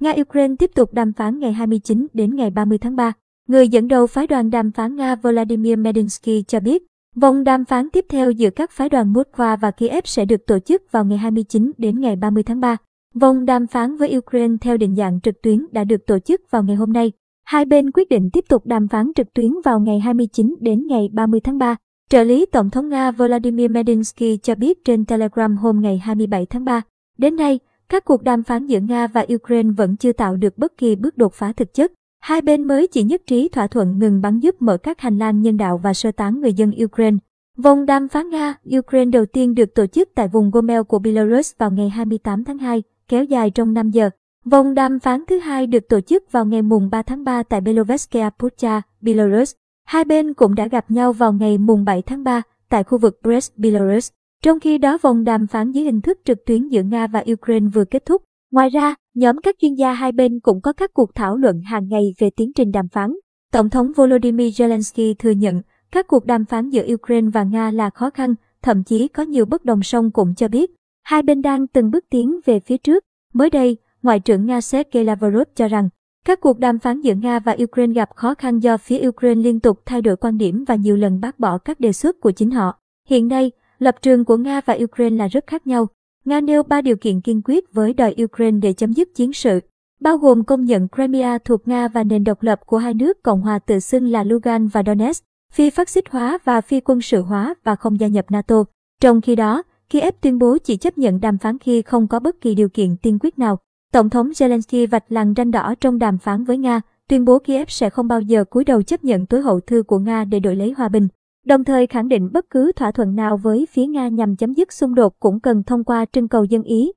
Nga-Ukraine tiếp tục đàm phán ngày 29 đến ngày 30 tháng 3. Người dẫn đầu phái đoàn đàm phán Nga Vladimir Medinsky cho biết, vòng đàm phán tiếp theo giữa các phái đoàn Moskva và Kiev sẽ được tổ chức vào ngày 29 đến ngày 30 tháng 3. Vòng đàm phán với Ukraine theo định dạng trực tuyến đã được tổ chức vào ngày hôm nay. Hai bên quyết định tiếp tục đàm phán trực tuyến vào ngày 29 đến ngày 30 tháng 3. Trợ lý Tổng thống Nga Vladimir Medinsky cho biết trên Telegram hôm ngày 27 tháng 3. Đến nay, các cuộc đàm phán giữa Nga và Ukraine vẫn chưa tạo được bất kỳ bước đột phá thực chất. Hai bên mới chỉ nhất trí thỏa thuận ngừng bắn giúp mở các hành lang nhân đạo và sơ tán người dân Ukraine. Vòng đàm phán Nga-Ukraine đầu tiên được tổ chức tại vùng Gomel của Belarus vào ngày 28 tháng 2, kéo dài trong 5 giờ. Vòng đàm phán thứ hai được tổ chức vào ngày mùng 3 tháng 3 tại Beloveskaya Pucha, Belarus. Hai bên cũng đã gặp nhau vào ngày mùng 7 tháng 3 tại khu vực Brest, Belarus. Trong khi đó vòng đàm phán dưới hình thức trực tuyến giữa Nga và Ukraine vừa kết thúc. Ngoài ra, nhóm các chuyên gia hai bên cũng có các cuộc thảo luận hàng ngày về tiến trình đàm phán. Tổng thống Volodymyr Zelensky thừa nhận các cuộc đàm phán giữa Ukraine và Nga là khó khăn, thậm chí có nhiều bất đồng song cũng cho biết hai bên đang từng bước tiến về phía trước. Mới đây, Ngoại trưởng Nga Sergei Lavrov cho rằng các cuộc đàm phán giữa Nga và Ukraine gặp khó khăn do phía Ukraine liên tục thay đổi quan điểm và nhiều lần bác bỏ các đề xuất của chính họ. Hiện nay, lập trường của Nga và Ukraine là rất khác nhau. Nga nêu ba điều kiện kiên quyết với đòi Ukraine để chấm dứt chiến sự, bao gồm công nhận Crimea thuộc Nga và nền độc lập của hai nước Cộng hòa tự xưng là Lugan và Donetsk, phi phát xít hóa và phi quân sự hóa và không gia nhập NATO. Trong khi đó, Kiev tuyên bố chỉ chấp nhận đàm phán khi không có bất kỳ điều kiện tiên quyết nào. Tổng thống Zelensky vạch lằn ranh đỏ trong đàm phán với Nga, tuyên bố Kiev sẽ không bao giờ cúi đầu chấp nhận tối hậu thư của Nga để đổi lấy hòa bình. Đồng thời khẳng định bất cứ thỏa thuận nào với phía Nga nhằm chấm dứt xung đột cũng cần thông qua trưng cầu dân Ý.